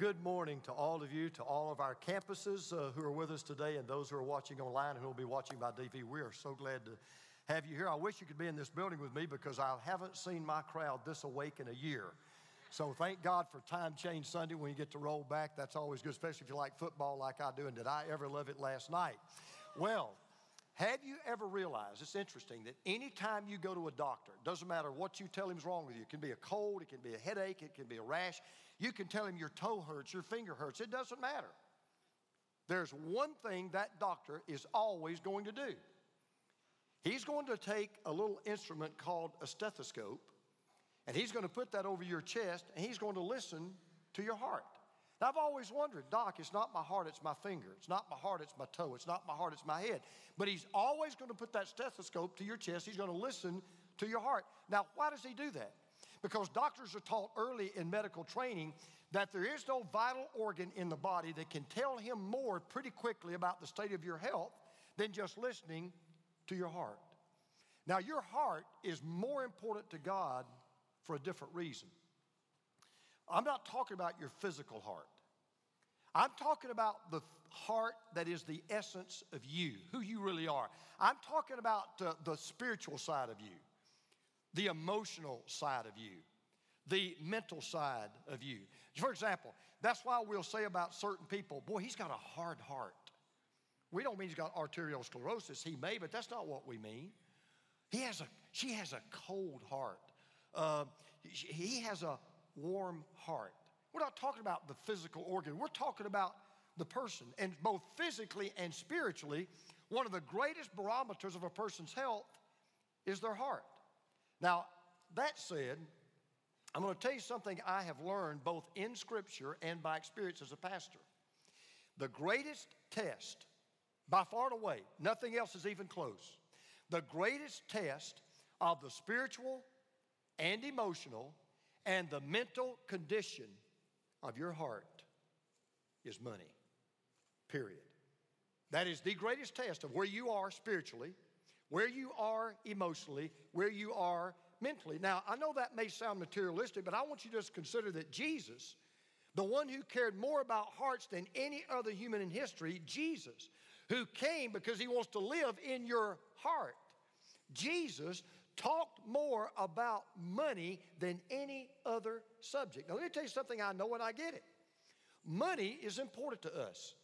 Good morning to all of you, to all of our campuses uh, who are with us today, and those who are watching online and who will be watching by DV. We are so glad to have you here. I wish you could be in this building with me because I haven't seen my crowd this awake in a year. So thank God for Time Change Sunday when you get to roll back. That's always good, especially if you like football like I do. And did I ever love it last night? Well, have you ever realized, it's interesting, that anytime you go to a doctor, it doesn't matter what you tell him is wrong with you, it can be a cold, it can be a headache, it can be a rash, you can tell him your toe hurts, your finger hurts, it doesn't matter. There's one thing that doctor is always going to do. He's going to take a little instrument called a stethoscope, and he's going to put that over your chest, and he's going to listen to your heart. Now, I've always wondered, Doc, it's not my heart, it's my finger. It's not my heart, it's my toe. It's not my heart, it's my head. But he's always going to put that stethoscope to your chest. He's going to listen to your heart. Now, why does he do that? Because doctors are taught early in medical training that there is no vital organ in the body that can tell him more pretty quickly about the state of your health than just listening to your heart. Now, your heart is more important to God for a different reason. I'm not talking about your physical heart. I'm talking about the heart that is the essence of you, who you really are. I'm talking about uh, the spiritual side of you, the emotional side of you, the mental side of you. For example, that's why we'll say about certain people, boy, he's got a hard heart. We don't mean he's got arterial sclerosis. He may, but that's not what we mean. He has a, she has a cold heart. Uh, he has a warm heart. We're not talking about the physical organ, we're talking about the person. And both physically and spiritually, one of the greatest barometers of a person's health is their heart. Now, that said, I'm going to tell you something I have learned both in Scripture and by experience as a pastor. The greatest test, by far and away, nothing else is even close. The greatest test of the spiritual and emotional and the mental condition of your heart is money. Period. That is the greatest test of where you are spiritually, where you are emotionally, where you are mentally. Now, I know that may sound materialistic, but I want you to just consider that Jesus, the one who cared more about hearts than any other human in history, Jesus, who came because he wants to live in your heart. Jesus talked more about money than any other subject. Now, let me tell you something I know and I get it. Money is important to us.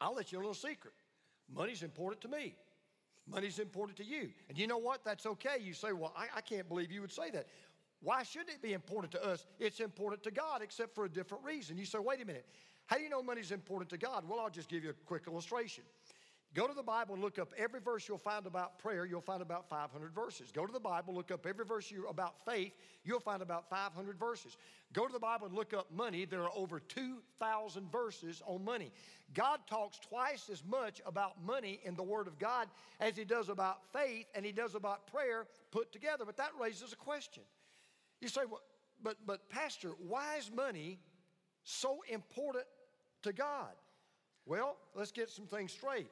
I'll let you know a little secret. Money's important to me. Money's important to you. And you know what? That's okay. You say, well, I, I can't believe you would say that. Why should it be important to us? It's important to God, except for a different reason. You say, wait a minute. How do you know money's important to God? Well, I'll just give you a quick illustration. Go to the Bible and look up every verse you'll find about prayer, you'll find about 500 verses. Go to the Bible, look up every verse you, about faith, you'll find about 500 verses. Go to the Bible and look up money, there are over 2,000 verses on money. God talks twice as much about money in the Word of God as He does about faith and He does about prayer put together. But that raises a question. You say, well, but, but Pastor, why is money so important to God? Well, let's get some things straight.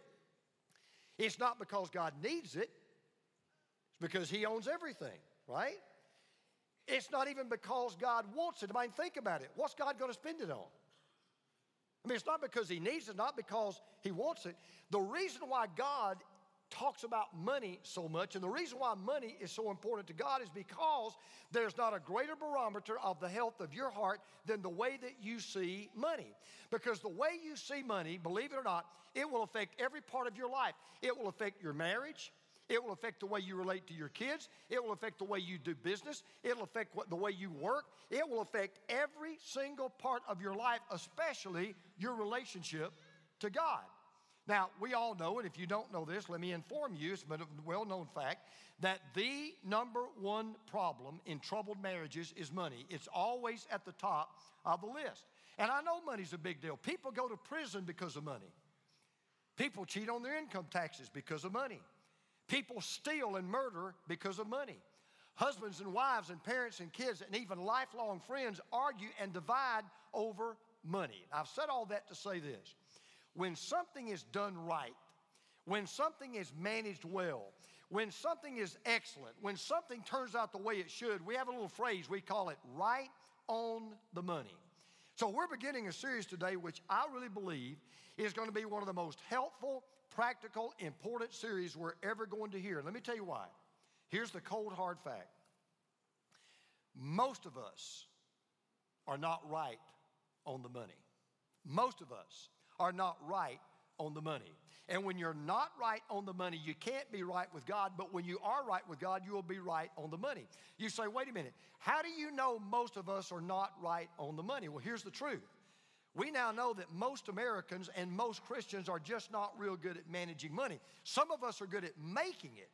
It's not because God needs it, it's because He owns everything, right? It's not even because God wants it. I mean, think about it. What's God going to spend it on? I mean, it's not because He needs it, not because He wants it. The reason why God talks about money so much, and the reason why money is so important to God is because there's not a greater barometer of the health of your heart than the way that you see money. Because the way you see money, believe it or not, it will affect every part of your life. It will affect your marriage. It will affect the way you relate to your kids. It will affect the way you do business. It will affect what, the way you work. It will affect every single part of your life, especially your relationship to God. Now, we all know, and if you don't know this, let me inform you, it's a well known fact, that the number one problem in troubled marriages is money. It's always at the top of the list. And I know money's a big deal. People go to prison because of money, people cheat on their income taxes because of money, people steal and murder because of money. Husbands and wives and parents and kids and even lifelong friends argue and divide over money. I've said all that to say this. When something is done right, when something is managed well, when something is excellent, when something turns out the way it should, we have a little phrase, we call it right on the money. So, we're beginning a series today, which I really believe is going to be one of the most helpful, practical, important series we're ever going to hear. Let me tell you why. Here's the cold, hard fact most of us are not right on the money. Most of us are not right on the money. And when you're not right on the money, you can't be right with God. But when you are right with God, you will be right on the money. You say, wait a minute, how do you know most of us are not right on the money? Well, here's the truth. We now know that most Americans and most Christians are just not real good at managing money. Some of us are good at making it,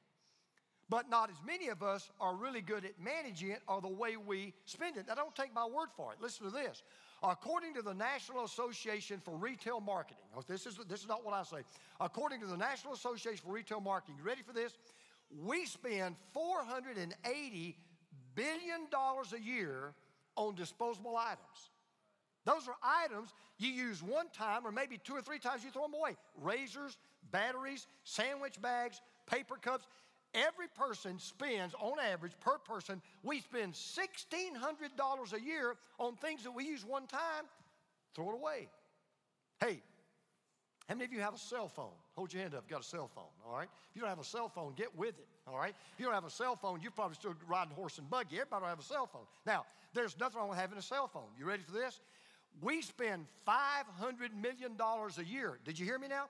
but not as many of us are really good at managing it or the way we spend it. Now, don't take my word for it. Listen to this. According to the National Association for Retail Marketing, this is, this is not what I say. According to the National Association for Retail Marketing, you ready for this? We spend $480 billion a year on disposable items. Those are items you use one time or maybe two or three times you throw them away. Razors, batteries, sandwich bags, paper cups. Every person spends, on average, per person, we spend $1,600 a year on things that we use one time, throw it away. Hey, how many of you have a cell phone? Hold your hand up, got a cell phone, all right? If you don't have a cell phone, get with it, all right? If you don't have a cell phone, you're probably still riding horse and buggy. Everybody don't have a cell phone. Now, there's nothing wrong with having a cell phone. You ready for this? We spend $500 million a year. Did you hear me now?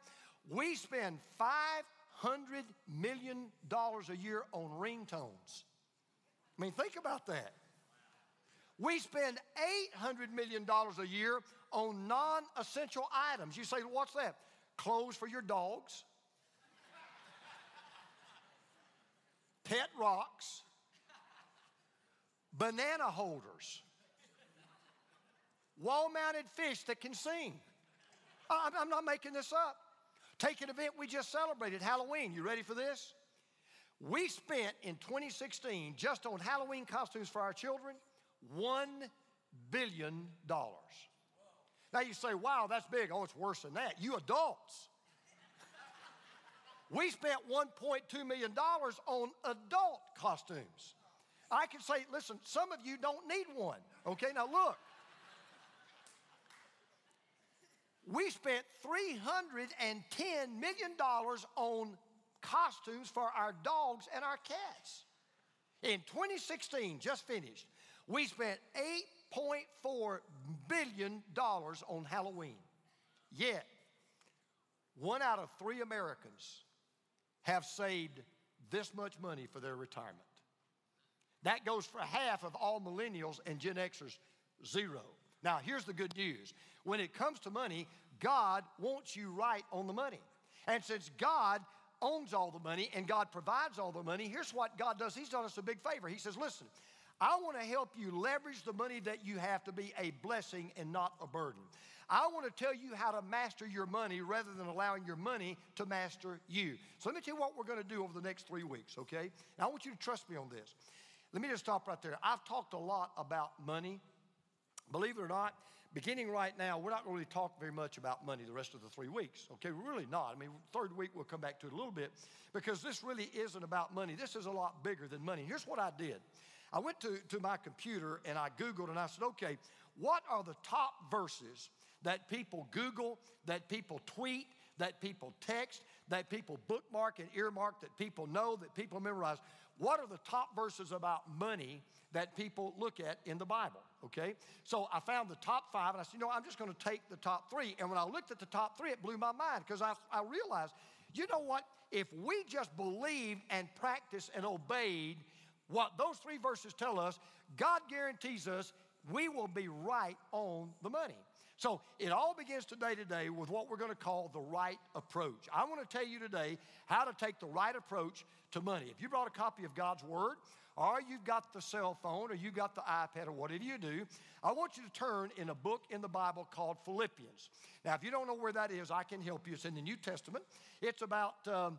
We spend five $100 million a year on ringtones. I mean, think about that. We spend $800 million a year on non essential items. You say, what's that? Clothes for your dogs, pet rocks, banana holders, wall mounted fish that can sing. I'm not making this up. Take an event we just celebrated, Halloween. You ready for this? We spent in 2016 just on Halloween costumes for our children $1 billion. Now you say, wow, that's big. Oh, it's worse than that. You adults. we spent $1.2 million on adult costumes. I can say, listen, some of you don't need one. Okay, now look. We spent $310 million on costumes for our dogs and our cats. In 2016, just finished, we spent $8.4 billion on Halloween. Yet, one out of three Americans have saved this much money for their retirement. That goes for half of all millennials and Gen Xers, zero. Now, here's the good news when it comes to money, God wants you right on the money. And since God owns all the money and God provides all the money, here's what God does. He's done us a big favor. He says, Listen, I want to help you leverage the money that you have to be a blessing and not a burden. I want to tell you how to master your money rather than allowing your money to master you. So let me tell you what we're going to do over the next three weeks, okay? I want you to trust me on this. Let me just stop right there. I've talked a lot about money. Believe it or not, beginning right now, we're not really talk very much about money the rest of the three weeks. Okay, we're really not. I mean, third week we'll come back to it a little bit because this really isn't about money. This is a lot bigger than money. Here's what I did. I went to, to my computer and I Googled and I said, okay, what are the top verses that people Google, that people tweet, that people text, that people bookmark and earmark, that people know, that people memorize? What are the top verses about money that people look at in the Bible? Okay? So I found the top five, and I said, you know, I'm just to take the top three. And when I looked at the top three, it blew my mind because I, I realized, you know what? If we just believed and practiced and obeyed what those three verses tell us, God guarantees us we will be right on the money. So it all begins today today with what we're going to call the right approach. I want to tell you today how to take the right approach to money. If you brought a copy of God's Word, or you've got the cell phone, or you've got the iPad, or whatever you do, I want you to turn in a book in the Bible called Philippians. Now, if you don't know where that is, I can help you. It's in the New Testament. It's about um,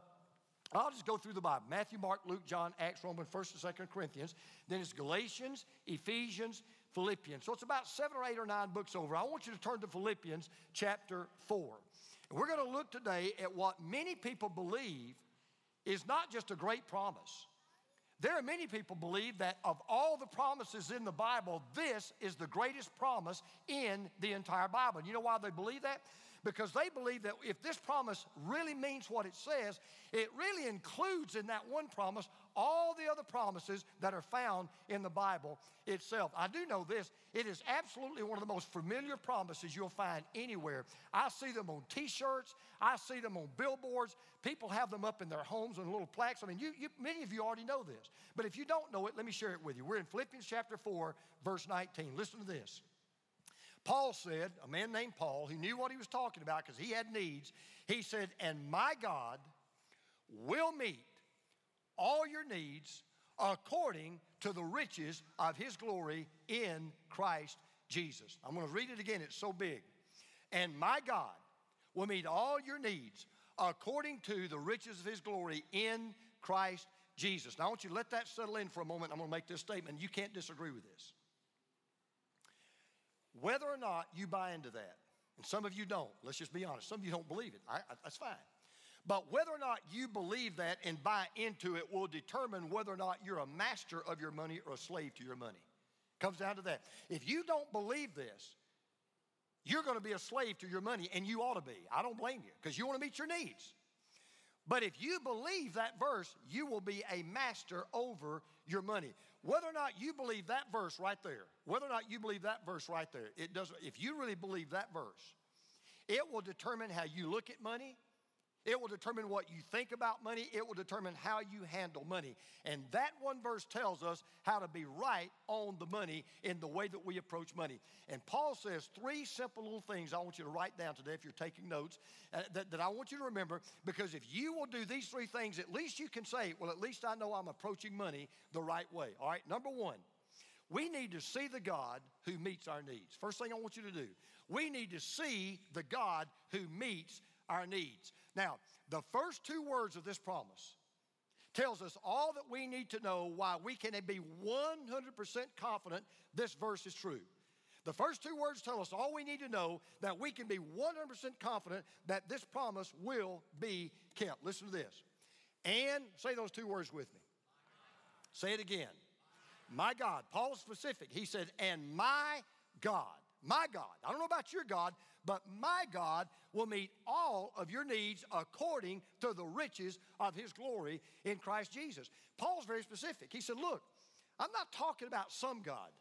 I'll just go through the Bible Matthew, Mark, Luke, John, Acts, Romans, 1st and 2nd Corinthians. Then it's Galatians, Ephesians, Philippians. So it's about seven or eight or nine books over. I want you to turn to Philippians chapter 4. And we're going to look today at what many people believe is not just a great promise, There are many people believe that of all the promises in the Bible, this is the greatest promise in the entire Bible. And you know why they believe that? Because they believe that if this promise really means what it says, it really includes in that one promise all the other promises that are found in the Bible itself. I do know this, it is absolutely one of the most familiar promises you'll find anywhere. I see them on t shirts, I see them on billboards. People have them up in their homes on little plaques. I mean, you, you, many of you already know this. But if you don't know it, let me share it with you. We're in Philippians chapter 4, verse 19. Listen to this. Paul said, a man named Paul, who knew what he was talking about because he had needs. He said, And my God will meet all your needs according to the riches of his glory in Christ Jesus. I'm going to read it again, it's so big. And my God will meet all your needs according to the riches of his glory in Christ Jesus. Now, I want you to let that settle in for a moment. I'm going to make this statement. You can't disagree with this. Whether or not you buy into that, and some of you don't, let's just be honest, some of you don't believe it. I, I, that's fine. But whether or not you believe that and buy into it will determine whether or not you're a master of your money or a slave to your money. Comes down to that. If you don't believe this, you're going to be a slave to your money, and you ought to be. I don't blame you because you want to meet your needs. But if you believe that verse, you will be a master over your money. Whether or not you believe that verse right there, whether or not you believe that verse right there, it doesn't, if you really believe that verse, it will determine how you look at money, it will determine what you think about money. It will determine how you handle money. And that one verse tells us how to be right on the money in the way that we approach money. And Paul says three simple little things I want you to write down today if you're taking notes uh, that, that I want you to remember because if you will do these three things, at least you can say, well, at least I know I'm approaching money the right way. All right, number one, we need to see the God who meets our needs. First thing I want you to do, we need to see the God who meets our needs. Now, the first two words of this promise tells us all that we need to know why we can be 100% confident this verse is true. The first two words tell us all we need to know that we can be 100% confident that this promise will be kept. Listen to this. And say those two words with me. Say it again. My God. Paul is specific. He said, and my God. My God. I don't know about your God, but my God will meet all of your needs according to the riches of his glory in Christ Jesus. Paul's very specific. He said, Look, I'm not talking about some God,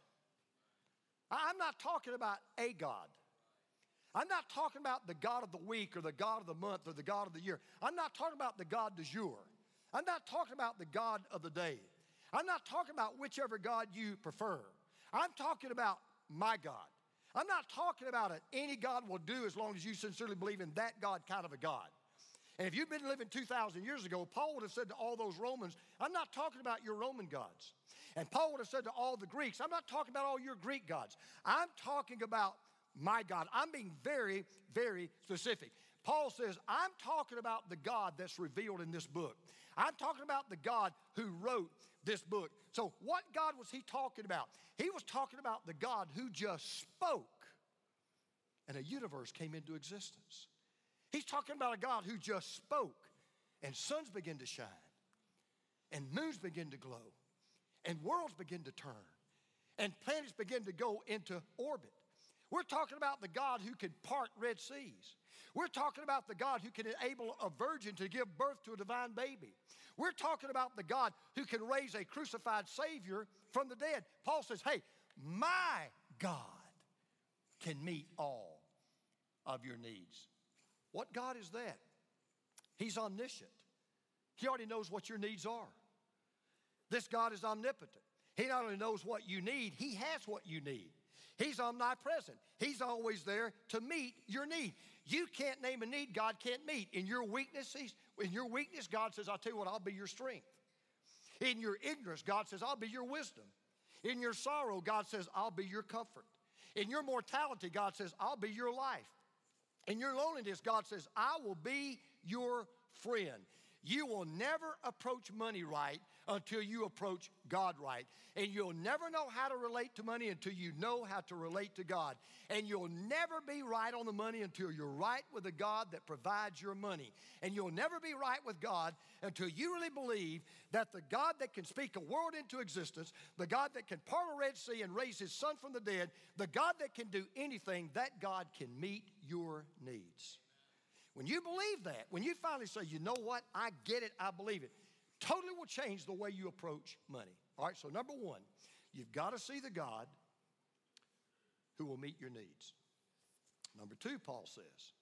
I'm not talking about a God. I'm not talking about the God of the week or the God of the month or the God of the year. I'm not talking about the God du jour. I'm not talking about the God of the day. I'm not talking about whichever God you prefer. I'm talking about my God. I'm not talking about it. Any God will do as long as you sincerely believe in that God kind of a God. And if you've been living 2,000 years ago, Paul would have said to all those Romans, I'm not talking about your Roman gods. And Paul would have said to all the Greeks, I'm not talking about all your Greek gods. I'm talking about my God. I'm being very, very specific. Paul says, I'm talking about the God that's revealed in this book. I'm talking about the God who wrote this book. So, what God was he talking about? He was talking about the God who just spoke and a universe came into existence. He's talking about a God who just spoke and suns begin to shine and moons begin to glow and worlds begin to turn and planets begin to go into orbit. We're talking about the God who can part Red Seas. We're talking about the God who can enable a virgin to give birth to a divine baby. We're talking about the God who can raise a crucified Savior from the dead. Paul says, hey, my God can meet all of your needs. What God is that? He's omniscient. He already knows what your needs are. This God is omnipotent. He not only knows what you need, He has what you need. He's omnipresent. He's always there to meet your need. You can't name a need God can't meet. In your weaknesses, in your weakness, God says, I'll tell you what, I'll be your strength. In your ignorance, God says, I'll be your wisdom. In your sorrow, God says, I'll be your comfort. In your mortality, God says, I'll be your life. In your loneliness, God says, I will be your friend. You will never approach money right until you approach God right. And you'll never know how to relate to money until you know how to relate to God. And you'll never be right on the money until you're right with the God that provides your money. And you'll never be right with God until you really believe that the God that can speak a world into existence, the God that can part a Red Sea and raise his son from the dead, the God that can do anything, that God can meet your needs. When you believe that, when you finally say, you know what, I get it, I believe it, totally will change the way you approach money. All right, so number one, you've got to see the God who will meet your needs. Number two, Paul says,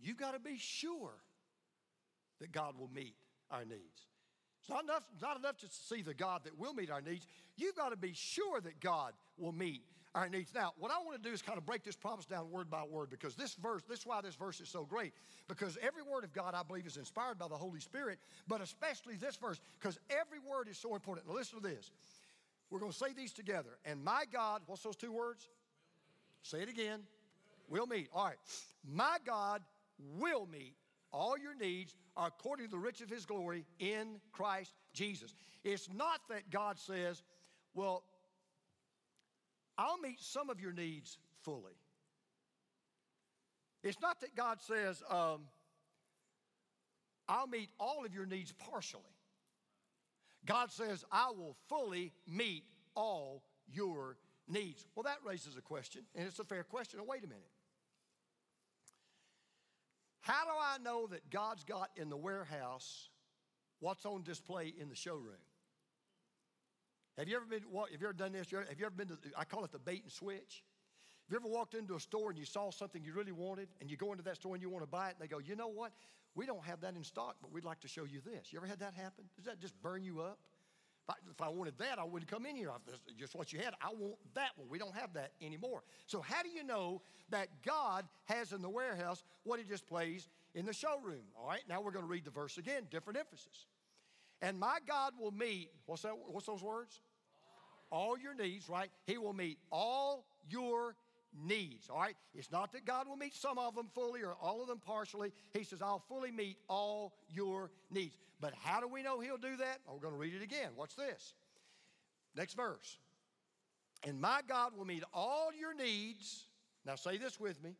you've got to be sure that God will meet our needs. It's not enough, not enough to see the God that will meet our needs. You've got to be sure that God will meet our needs. Now, what I want to do is kind of break this promise down word by word because this verse, this is why this verse is so great. Because every word of God, I believe, is inspired by the Holy Spirit, but especially this verse, because every word is so important. Now, listen to this. We're going to say these together. And my God, what's those two words? Say it again. We'll meet. All right. My God will meet all your needs according to the riches of his glory in Christ Jesus. It's not that God says, well, I'll meet some of your needs fully. It's not that God says, um, I'll meet all of your needs partially. God says, I will fully meet all your needs. Well, that raises a question, and it's a fair question. Wait a minute. How do I know that God's got in the warehouse what's on display in the showroom? Have you ever been, have you ever done this? Have you ever been to, I call it the bait and switch. Have you ever walked into a store and you saw something you really wanted and you go into that store and you want to buy it and they go, you know what? We don't have that in stock, but we'd like to show you this. You ever had that happen? Does that just burn you up? If I, if I wanted that, I wouldn't come in here. Just what you had, I want that one. We don't have that anymore. So, how do you know that God has in the warehouse what He displays in the showroom? All right, now we're going to read the verse again, different emphasis. And my God will meet, what's that? What's those words? All your needs, right? He will meet all your needs, all right? It's not that God will meet some of them fully or all of them partially. He says, I'll fully meet all your needs. But how do we know He'll do that? Oh, we're going to read it again. Watch this. Next verse. And my God will meet all your needs. Now say this with me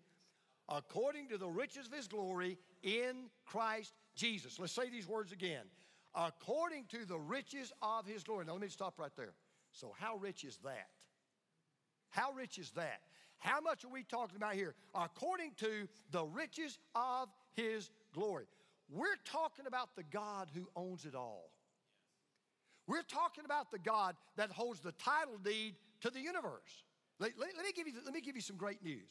according to the riches of His glory in Christ Jesus. Let's say these words again according to the riches of his glory. Now, let me stop right there. So, how rich is that? How rich is that? How much are we talking about here? According to the riches of his glory. We're talking about the God who owns it all. We're talking about the God that holds the title deed to the universe. Let, let, let, me give you, let me give you some great news.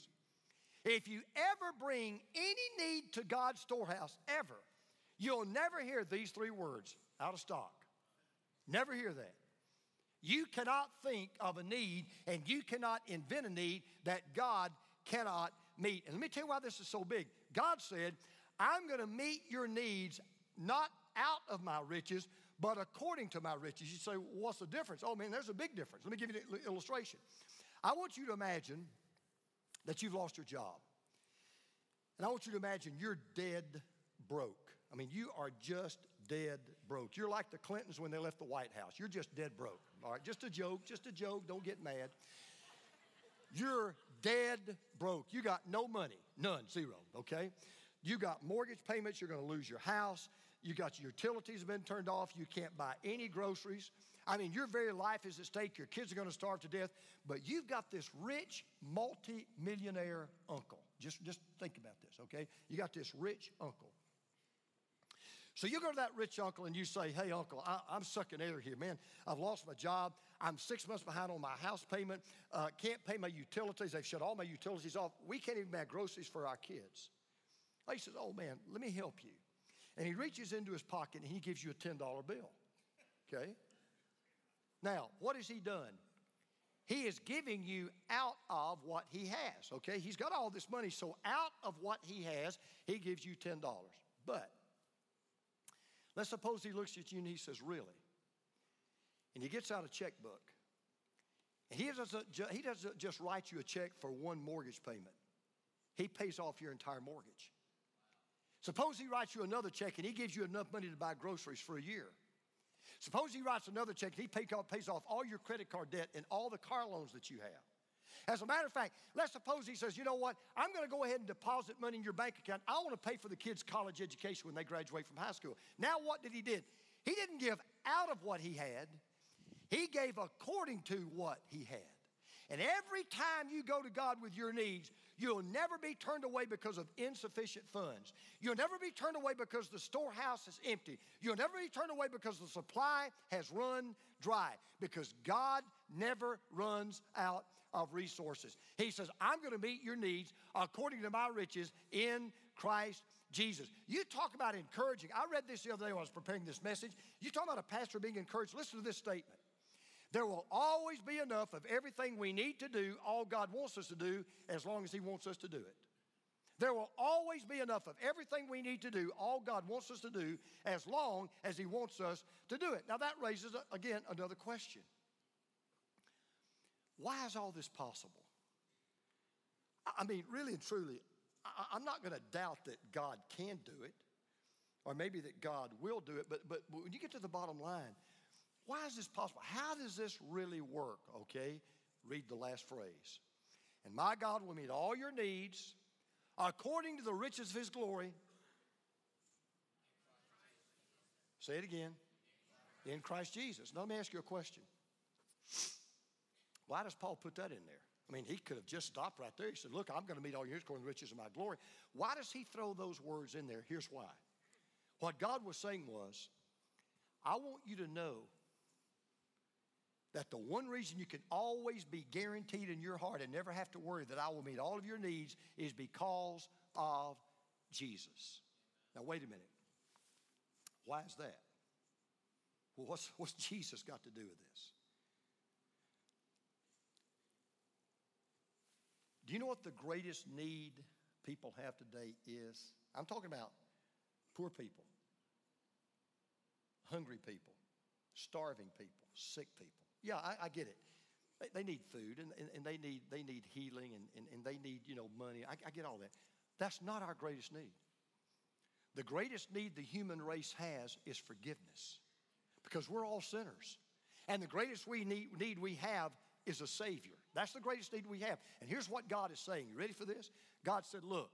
If you ever bring any need to God's storehouse, ever, You'll never hear these three words out of stock. Never hear that. You cannot think of a need and you cannot invent a need that God cannot meet. And let me tell you why this is so big. God said, I'm going to meet your needs not out of my riches, but according to my riches. You say, well, what's the difference? Oh, man, there's a big difference. Let me give you an illustration. I want you to imagine that you've lost your job. And I want you to imagine you're dead broke. I mean, you are just dead broke. You're like the Clintons when they left the White House. You're just dead broke. All right, just a joke, just a joke. Don't get mad. You're dead broke. You got no money, none, zero, okay? You got mortgage payments, you're gonna lose your house. You got your utilities have been turned off. You can't buy any groceries. I mean, your very life is at stake. Your kids are going to starve to death. But you've got this rich, multi-millionaire uncle. Just, just think about this, okay? You got this rich uncle. So you go to that rich uncle and you say, Hey, uncle, I, am sucking air here, man. I've lost my job. I'm six months behind on my house payment. Uh, can't pay my utilities. They've shut all my utilities off. We can't even buy groceries for our kids. He says, Oh, man, let me help you. And he reaches into his pocket and he gives you a $10 bill. Okay? Now, what has he done? He is giving you out of what he has, okay? He's got all this money, so out of what he has, he gives you $10. But Let's suppose he looks at you and he says, Really? And he gets out a checkbook. And he doesn't, he doesn't just write you a check for one mortgage payment, he pays off your entire mortgage. Suppose he writes you another check and he gives you enough money to buy groceries for a year. Suppose he writes another check and he pay, pays off all your credit card debt and all the car loans that you have. As a matter of fact, let's suppose he says, you know what, I'm going to go ahead and deposit money in your bank account. I want to pay for the kids' college education when they graduate from high school. Now, what did he did? He didn't give out of what he had, he gave according to what he had. And every time you go to God with your needs, you'll never be turned away because of insufficient funds. You'll never be turned away because the storehouse is empty. You'll never be turned away because the supply has run dry. Because God never runs out of resources. He says, I'm going to meet your needs according to my riches in Christ Jesus. You talk about encouraging. I read this the other day when I was preparing this message. You talk about a pastor being encouraged. Listen to this statement. There will always be enough of everything we need to do, all God wants us to do, as long as He wants us to do it. There will always be enough of everything we need to do, all God wants us to do, as long as He wants us to do it. Now, that raises, again, another question Why is all this possible? I mean, really and truly, I'm not going to doubt that God can do it, or maybe that God will do it, but, but when you get to the bottom line, why is this possible? How does this really work? Okay, read the last phrase. And my God will meet all your needs according to the riches of his glory. Say it again. In Christ Jesus. Now, let me ask you a question. Why does Paul put that in there? I mean, he could have just stopped right there. He said, Look, I'm going to meet all your needs according to the riches of my glory. Why does he throw those words in there? Here's why. What God was saying was, I want you to know that the one reason you can always be guaranteed in your heart and never have to worry that I will meet all of your needs is because of Jesus. Now, wait a minute. Why is that? Well, what's, what's Jesus got to do with this? Do you know what the greatest need people have today is? I'm talking about poor people, hungry people, starving people, sick people. Yeah, I, I get it. They, they need food and, and, and, they, need, they need healing and, and, and they need, you know, money. I, I get all that. That's not our greatest need. The greatest need the human race has is forgiveness because we're all sinners. And the greatest we need, need we have is a Savior. That's the greatest need we have. And here's what God is saying. You ready for this? God said, Look,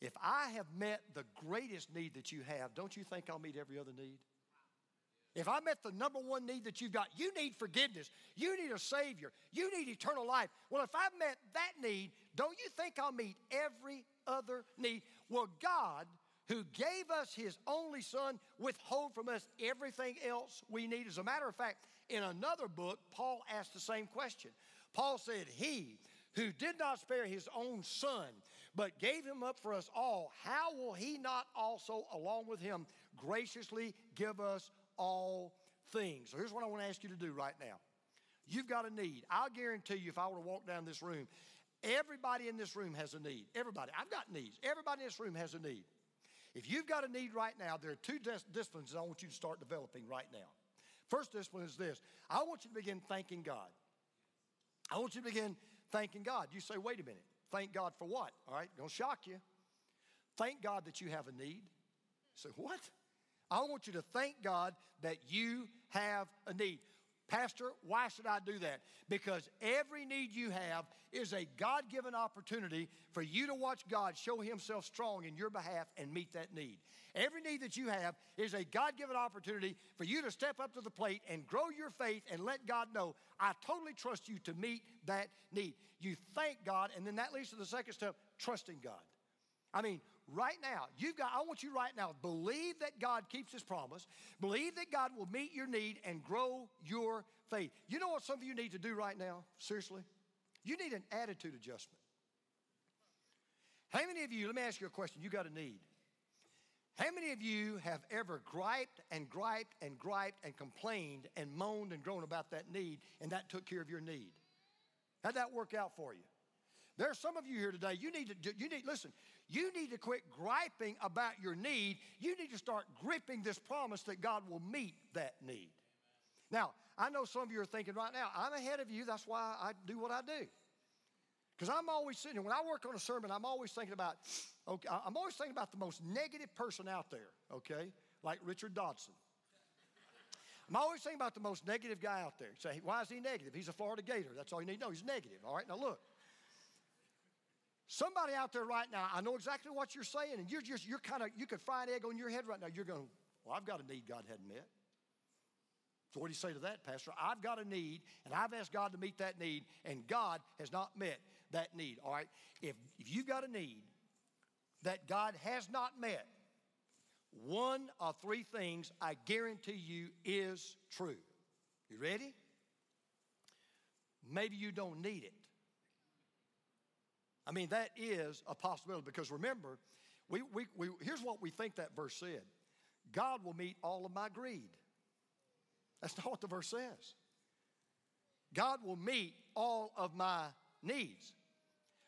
if I have met the greatest need that you have, don't you think I'll meet every other need? If I met the number one need that you've got, you need forgiveness. You need a Savior. You need eternal life. Well, if I've met that need, don't you think I'll meet every other need? Well, God, who gave us His only Son, withhold from us everything else we need. As a matter of fact, in another book, Paul asked the same question. Paul said, He who did not spare His own Son, but gave Him up for us all, how will He not also, along with Him, graciously give us all things. So here's what I want to ask you to do right now. You've got a need. I'll guarantee you, if I were to walk down this room, everybody in this room has a need. Everybody. I've got needs. Everybody in this room has a need. If you've got a need right now, there are two dis- disciplines I want you to start developing right now. First discipline is this I want you to begin thanking God. I want you to begin thanking God. You say, wait a minute, thank God for what? All right, gonna shock you. Thank God that you have a need. Say, what? I want you to thank God that you have a need. Pastor, why should I do that? Because every need you have is a God given opportunity for you to watch God show Himself strong in your behalf and meet that need. Every need that you have is a God given opportunity for you to step up to the plate and grow your faith and let God know, I totally trust you to meet that need. You thank God, and then that leads to the second step trusting God. I mean, right now, you've got, I want you right now, believe that God keeps his promise, believe that God will meet your need and grow your faith. You know what some of you need to do right now? Seriously? You need an attitude adjustment. How many of you, let me ask you a question, you got a need. How many of you have ever griped and griped and griped and complained and moaned and groaned about that need and that took care of your need? How'd that work out for you? There are some of you here today, you need to, you need, listen, you need to quit griping about your need. You need to start gripping this promise that God will meet that need. Now, I know some of you are thinking right now, I'm ahead of you, that's why I do what I do. Because I'm always sitting, here, when I work on a sermon, I'm always thinking about, okay, I'm always thinking about the most negative person out there, okay? Like Richard Dodson. I'm always thinking about the most negative guy out there. Say, why is he negative? He's a Florida Gator. That's all you need to know. He's negative. All right, now look. Somebody out there right now, I know exactly what you're saying, and you're just, you're kind of, you could fry an egg on your head right now. You're going, well, I've got a need God hadn't met. So, what do you say to that, Pastor? I've got a need, and I've asked God to meet that need, and God has not met that need. All right? If, if you've got a need that God has not met, one of three things I guarantee you is true. You ready? Maybe you don't need it. I mean, that is a possibility because remember, we, we, we, here's what we think that verse said God will meet all of my greed. That's not what the verse says. God will meet all of my needs.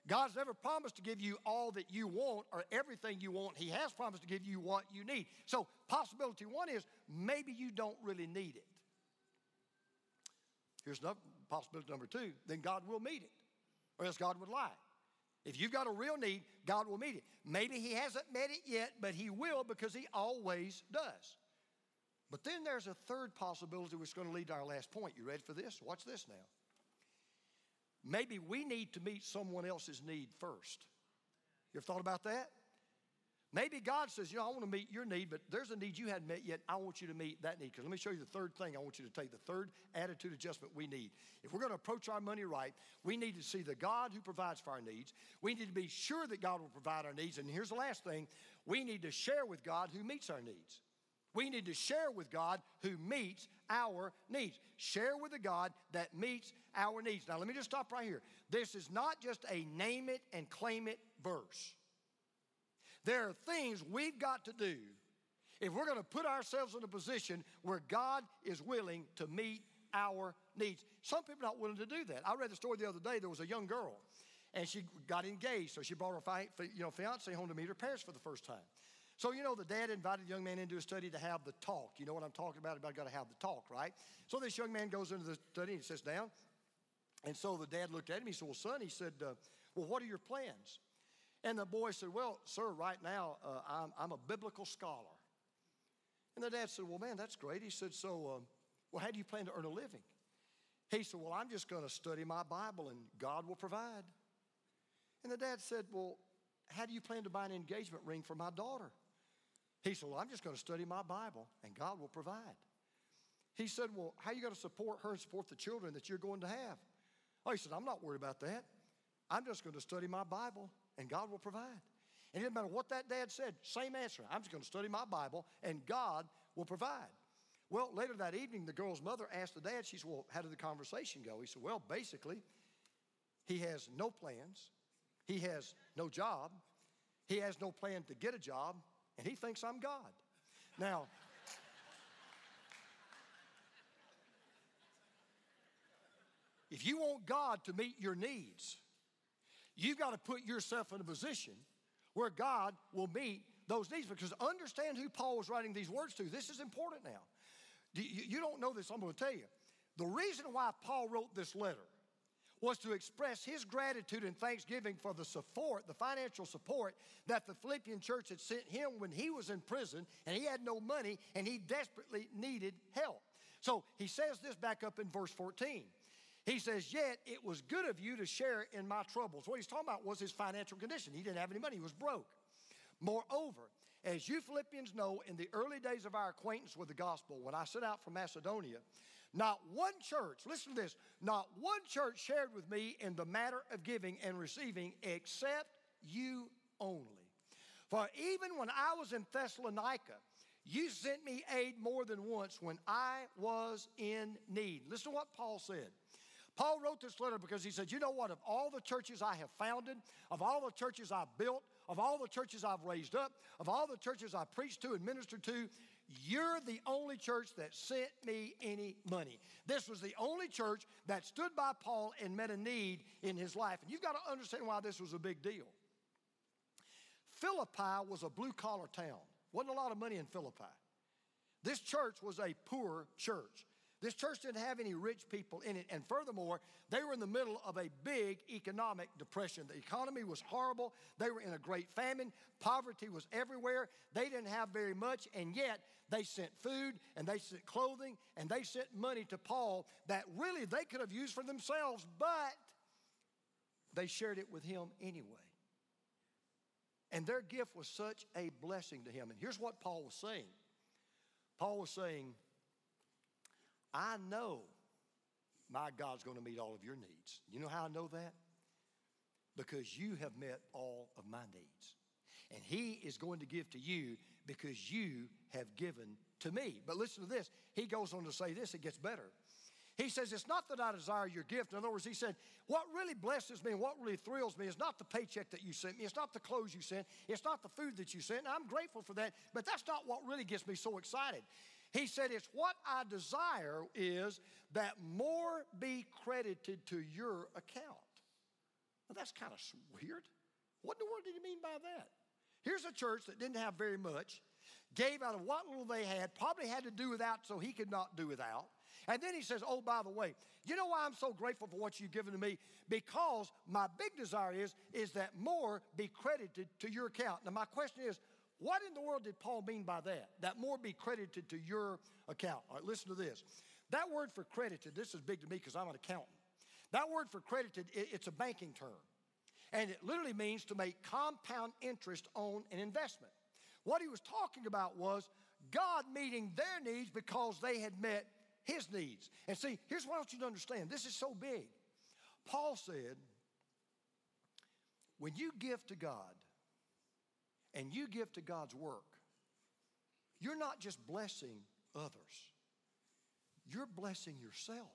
God's never promised to give you all that you want or everything you want. He has promised to give you what you need. So, possibility one is maybe you don't really need it. Here's another possibility number two then God will meet it, or else God would lie. If you've got a real need, God will meet it. Maybe He hasn't met it yet, but He will because He always does. But then there's a third possibility which is going to lead to our last point. You ready for this? Watch this now. Maybe we need to meet someone else's need first. You ever thought about that? Maybe God says, you know, I want to meet your need, but there's a need you hadn't met yet. I want you to meet that need. Because let me show you the third thing I want you to take, the third attitude adjustment we need. If we're going to approach our money right, we need to see the God who provides for our needs. We need to be sure that God will provide our needs. And here's the last thing we need to share with God who meets our needs. We need to share with God who meets our needs. Share with the God that meets our needs. Now, let me just stop right here. This is not just a name it and claim it verse. There are things we've got to do if we're going to put ourselves in a position where God is willing to meet our needs. Some people are not willing to do that. I read the story the other day. There was a young girl, and she got engaged, so she brought her fi- you know, fiance home to meet her parents for the first time. So, you know, the dad invited the young man into his study to have the talk. You know what I'm talking about? About got to have the talk, right? So this young man goes into the study and sits down. And so the dad looked at him. He said, Well, son, he said, uh, Well, what are your plans? And the boy said, Well, sir, right now uh, I'm, I'm, a biblical scholar. And the dad said, Well, man, that's great. He said, So, um, well, how do you plan to earn a living? He said, Well, I'm just going to study my Bible and God will provide. And the dad said, Well, how do you plan to buy an engagement ring for my daughter? He said, Well, I'm just going to study my Bible and God will provide. He said, Well, how are you going to support her and support the children that you're going to have? Oh, he said, I'm not worried about that. I'm just going to study my Bible and God will provide. And it doesn't matter what that dad said, same answer. I'm just going to study my Bible and God will provide. Well, later that evening, the girl's mother asked the dad, she said, Well, how did the conversation go? He said, Well, basically, he has no plans, he has no job, he has no plan to get a job, and he thinks I'm God. Now, if you want God to meet your needs, You've got to put yourself in a position where God will meet those needs because understand who Paul was writing these words to. This is important now. You don't know this, I'm going to tell you. The reason why Paul wrote this letter was to express his gratitude and thanksgiving for the support, the financial support that the Philippian church had sent him when he was in prison and he had no money and he desperately needed help. So he says this back up in verse 14. He says, Yet it was good of you to share in my troubles. What he's talking about was his financial condition. He didn't have any money, he was broke. Moreover, as you Philippians know, in the early days of our acquaintance with the gospel, when I set out from Macedonia, not one church, listen to this, not one church shared with me in the matter of giving and receiving except you only. For even when I was in Thessalonica, you sent me aid more than once when I was in need. Listen to what Paul said. Paul wrote this letter because he said, You know what? Of all the churches I have founded, of all the churches I've built, of all the churches I've raised up, of all the churches I've preached to and ministered to, you're the only church that sent me any money. This was the only church that stood by Paul and met a need in his life. And you've got to understand why this was a big deal. Philippi was a blue collar town. Wasn't a lot of money in Philippi. This church was a poor church. This church didn't have any rich people in it. And furthermore, they were in the middle of a big economic depression. The economy was horrible. They were in a great famine. Poverty was everywhere. They didn't have very much, and yet they sent food and they sent clothing and they sent money to Paul that really they could have used for themselves, but they shared it with him anyway. And their gift was such a blessing to him. And here's what Paul was saying Paul was saying, I know my God's going to meet all of your needs. You know how I know that? Because you have met all of my needs. And He is going to give to you because you have given to me. But listen to this. He goes on to say this, it gets better. He says, It's not that I desire your gift. In other words, he said, What really blesses me and what really thrills me is not the paycheck that you sent me, it's not the clothes you sent, it's not the food that you sent. I'm grateful for that, but that's not what really gets me so excited. He said, It's what I desire is that more be credited to your account. Well, that's kind of weird. What in the world did he mean by that? Here's a church that didn't have very much, gave out of what little they had, probably had to do without so he could not do without. And then he says, Oh, by the way, you know why I'm so grateful for what you've given to me? Because my big desire is, is that more be credited to your account. Now, my question is, what in the world did Paul mean by that? That more be credited to your account. All right, listen to this. That word for credited, this is big to me because I'm an accountant. That word for credited, it's a banking term. And it literally means to make compound interest on an investment. What he was talking about was God meeting their needs because they had met his needs. And see, here's what I want you to understand this is so big. Paul said, when you give to God and you give to God's work, you're not just blessing others, you're blessing yourself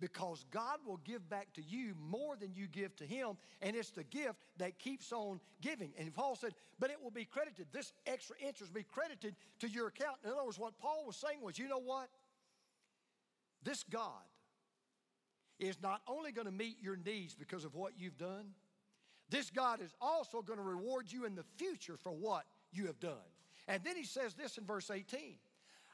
because God will give back to you more than you give to Him, and it's the gift that keeps on giving. And Paul said, but it will be credited, this extra interest will be credited to your account. In other words, what Paul was saying was, you know what? This God is not only going to meet your needs because of what you've done, this God is also going to reward you in the future for what you have done. And then he says this in verse 18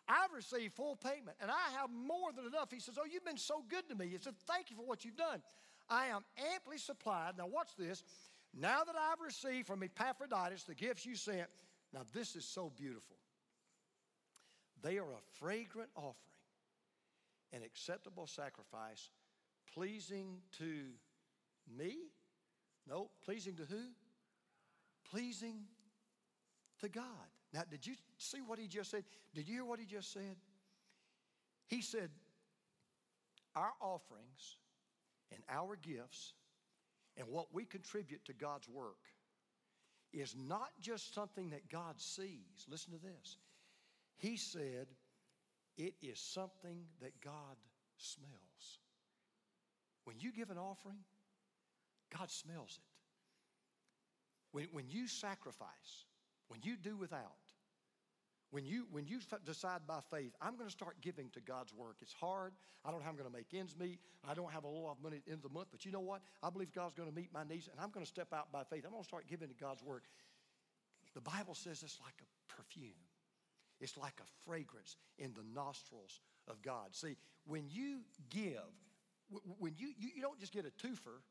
I've received full payment and I have more than enough. He says, Oh, you've been so good to me. He said, Thank you for what you've done. I am amply supplied. Now, watch this. Now that I've received from Epaphroditus the gifts you sent, now this is so beautiful. They are a fragrant offering an acceptable sacrifice, pleasing to me? No, pleasing to who? Pleasing to God. Now, did you see what he just said? Did you hear what he just said? He said, Our offerings and our gifts and what we contribute to God's work is not just something that God sees. Listen to this. He said, it is something that God smells. When you give an offering, God smells it. When, when you sacrifice, when you do without, when you, when you decide by faith, I'm going to start giving to God's work. It's hard. I don't know how I'm going to make ends meet. I don't have a lot of money at the end of the month, but you know what? I believe God's going to meet my needs, and I'm going to step out by faith. I'm going to start giving to God's work. The Bible says it's like a perfume. It's like a fragrance in the nostrils of God. See, when you give, when you, you, you don't just get a twofer,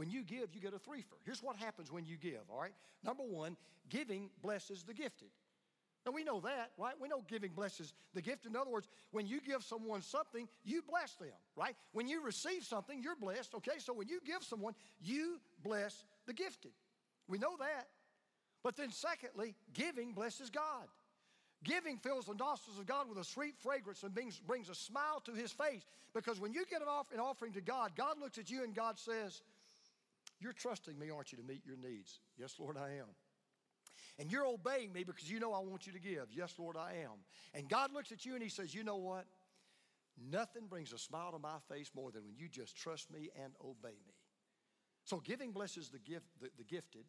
when you give, you get a threefer. Here's what happens when you give, all right? Number one, giving blesses the gifted. Now we know that, right? We know giving blesses the gift. In other words, when you give someone something, you bless them, right? When you receive something, you're blessed, okay? So when you give someone, you bless the gifted. We know that. But then, secondly, giving blesses God. Giving fills the nostrils of God with a sweet fragrance and brings, brings a smile to his face. Because when you get an, off, an offering to God, God looks at you and God says, You're trusting me, aren't you, to meet your needs? Yes, Lord, I am. And you're obeying me because you know I want you to give. Yes, Lord, I am. And God looks at you and he says, You know what? Nothing brings a smile to my face more than when you just trust me and obey me. So giving blesses the, gift, the, the gifted.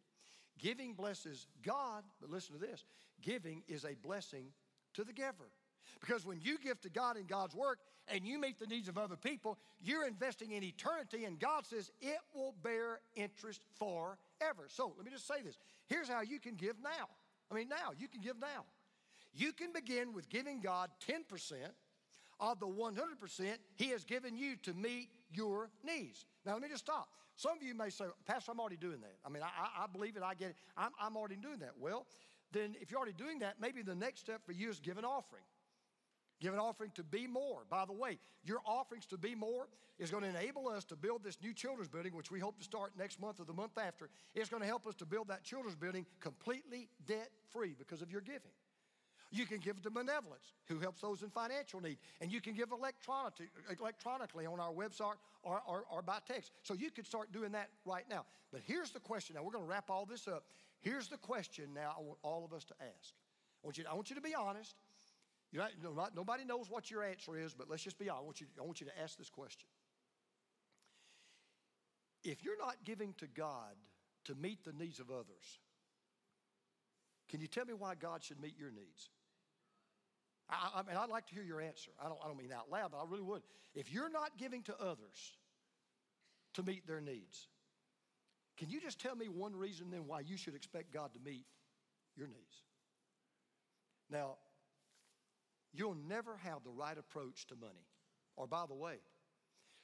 Giving blesses God, but listen to this giving is a blessing to the giver. Because when you give to God in God's work and you meet the needs of other people, you're investing in eternity, and God says it will bear interest forever. So let me just say this here's how you can give now. I mean, now, you can give now. You can begin with giving God 10% of the 100% He has given you to meet your needs. Now, let me just stop. Some of you may say, Pastor, I'm already doing that. I mean, I, I believe it, I get it. I'm, I'm already doing that. Well, then if you're already doing that, maybe the next step for you is give an offering. Give an offering to be more. By the way, your offerings to be more is going to enable us to build this new children's building, which we hope to start next month or the month after. It's going to help us to build that children's building completely debt free because of your giving. You can give to Benevolence, who helps those in financial need. And you can give electronically, electronically on our website or, or, or by text. So you could start doing that right now. But here's the question. Now, we're going to wrap all this up. Here's the question now I want all of us to ask. I want you, I want you to be honest. You not, nobody knows what your answer is, but let's just be honest. I want, you, I want you to ask this question. If you're not giving to God to meet the needs of others, can you tell me why God should meet your needs? I, I mean, I'd like to hear your answer. I don't, I don't mean out loud, but I really would. If you're not giving to others to meet their needs, can you just tell me one reason then why you should expect God to meet your needs? Now, you'll never have the right approach to money. Or, by the way,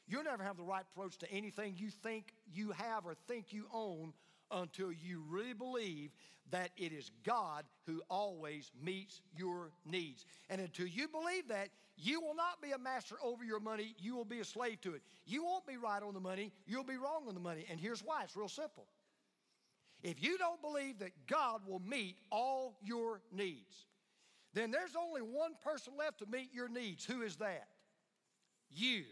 you'll never have the right approach to anything you think you have or think you own until you really believe that it is God who always meets your needs. And until you believe that, you will not be a master over your money, you will be a slave to it. You won't be right on the money, you'll be wrong on the money. And here's why it's real simple. If you don't believe that God will meet all your needs, then there's only one person left to meet your needs. Who is that? You.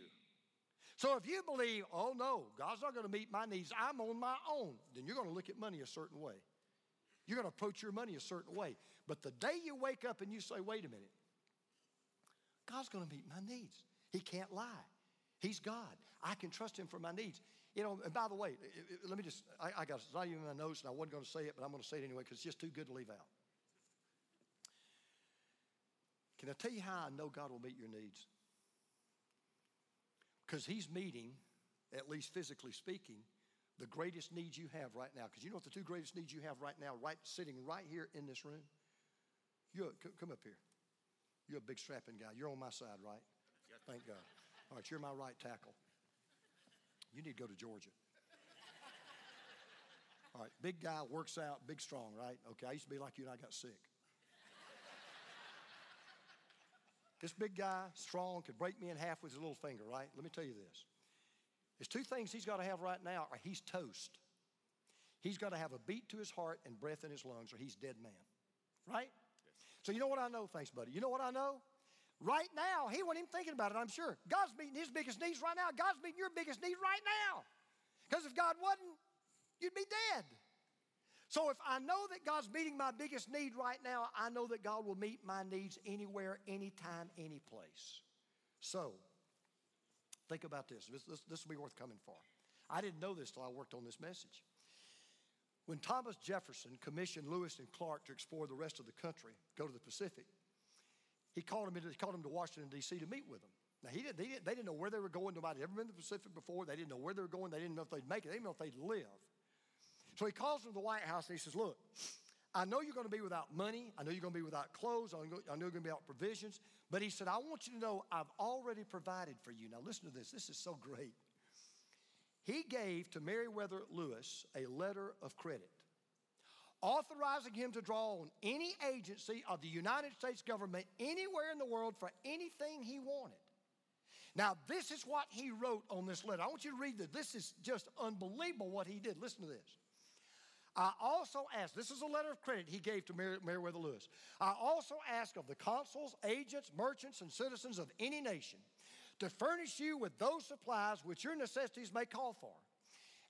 So if you believe, oh no, God's not going to meet my needs, I'm on my own, then you're going to look at money a certain way. You're going to approach your money a certain way. But the day you wake up and you say, wait a minute, God's going to meet my needs. He can't lie. He's God. I can trust Him for my needs. You know, and by the way, let me just, I, I got it's not even in my notes and I wasn't going to say it, but I'm going to say it anyway because it's just too good to leave out. Can I tell you how I know God will meet your needs? Because He's meeting, at least physically speaking, the greatest needs you have right now. Because you know what the two greatest needs you have right now, right sitting right here in this room? You come up here. You're a big strapping guy. You're on my side, right? Thank God. All right, you're my right tackle. You need to go to Georgia. All right, big guy, works out, big strong, right? Okay, I used to be like you and I got sick. This big guy, strong, could break me in half with his little finger, right? Let me tell you this. There's two things he's got to have right now, or he's toast. He's got to have a beat to his heart and breath in his lungs, or he's dead man. Right? So you know what I know? Thanks, buddy. You know what I know? Right now, he wasn't even thinking about it, I'm sure. God's meeting his biggest needs right now. God's meeting your biggest need right now. Because if God wasn't, you'd be dead. So if I know that God's meeting my biggest need right now, I know that God will meet my needs anywhere, anytime, any place. So think about this. This, this. this will be worth coming for. I didn't know this till I worked on this message. When Thomas Jefferson commissioned Lewis and Clark to explore the rest of the country, go to the Pacific, he called into, he called them to Washington, D.C. to meet with them. Now, he didn't, they, didn't, they didn't know where they were going. Nobody had ever been to the Pacific before. They didn't know where they were going. They didn't know if they'd make it. They didn't know if they'd live. So he calls them to the White House and he says, Look, I know you're going to be without money. I know you're going to be without clothes. I know you're going to be without provisions. But he said, I want you to know I've already provided for you. Now, listen to this. This is so great. He gave to Meriwether Lewis a letter of credit, authorizing him to draw on any agency of the United States government anywhere in the world for anything he wanted. Now, this is what he wrote on this letter. I want you to read this. This is just unbelievable what he did. Listen to this. I also ask, this is a letter of credit he gave to Meriwether Lewis. I also ask of the consuls, agents, merchants, and citizens of any nation to furnish you with those supplies which your necessities may call for,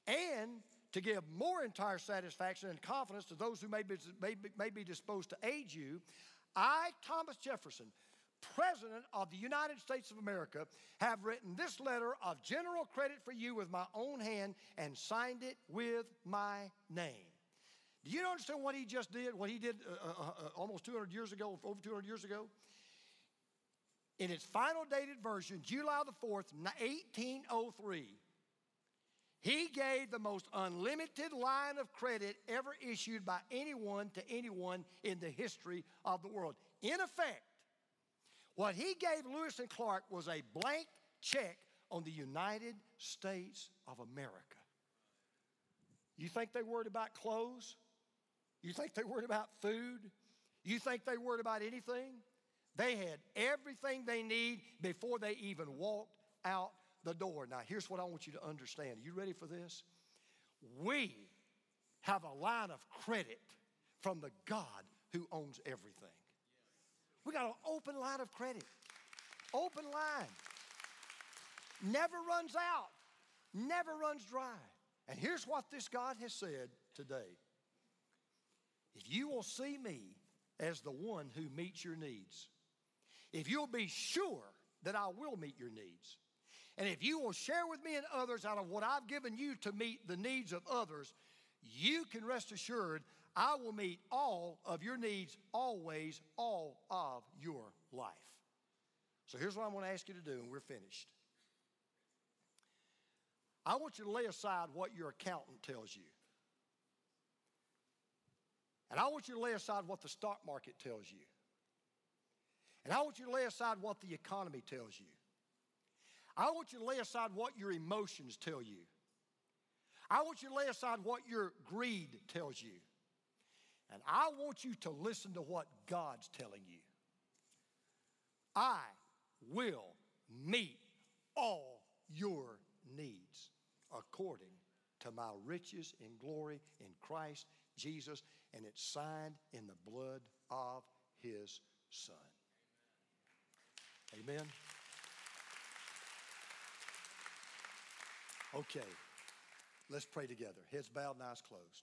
and to give more entire satisfaction and confidence to those who may be, may may be disposed to aid you. I, Thomas Jefferson, President of the United States of America, have written this letter of general credit for you with my own hand and signed it with my name. Do you understand what he just did? What he did uh, uh, uh, uh almost 200 years ago, over 200 years ago? In its final dated version, July the 4th, 1803, he gave the most unlimited line of credit ever issued by anyone to anyone in the history of the world. In effect, What he gave Lewis and Clark was a blank check on the United States of America. You think they worried about clothes? You think they worried about food? You think they worried about anything? They had everything they need before they even walked out the door. Now, here's what I want you to understand. Are you ready for this? We have a line of credit from the God who owns everything. We got an open line of credit. Open line. Never runs out, never runs dry. And here's what this God has said today If you will see me as the one who meets your needs, if you'll be sure that I will meet your needs, and if you will share with me and others out of what I've given you to meet the needs of others, you can rest assured I will meet all of your needs always, all of your life. So here's what I'm going to ask you to do, and we're finished. I want you to lay aside what your accountant tells you. And I want you to lay aside what the stock market tells you. And I want you to lay aside what the economy tells you. I want you to lay aside what your emotions tell you. I want you to lay aside what your greed tells you. And I want you to listen to what God's telling you. I will meet all your needs according to my riches in glory in Christ Jesus, and it's signed in the blood of his Son. Amen. Okay, let's pray together. Heads bowed and eyes closed.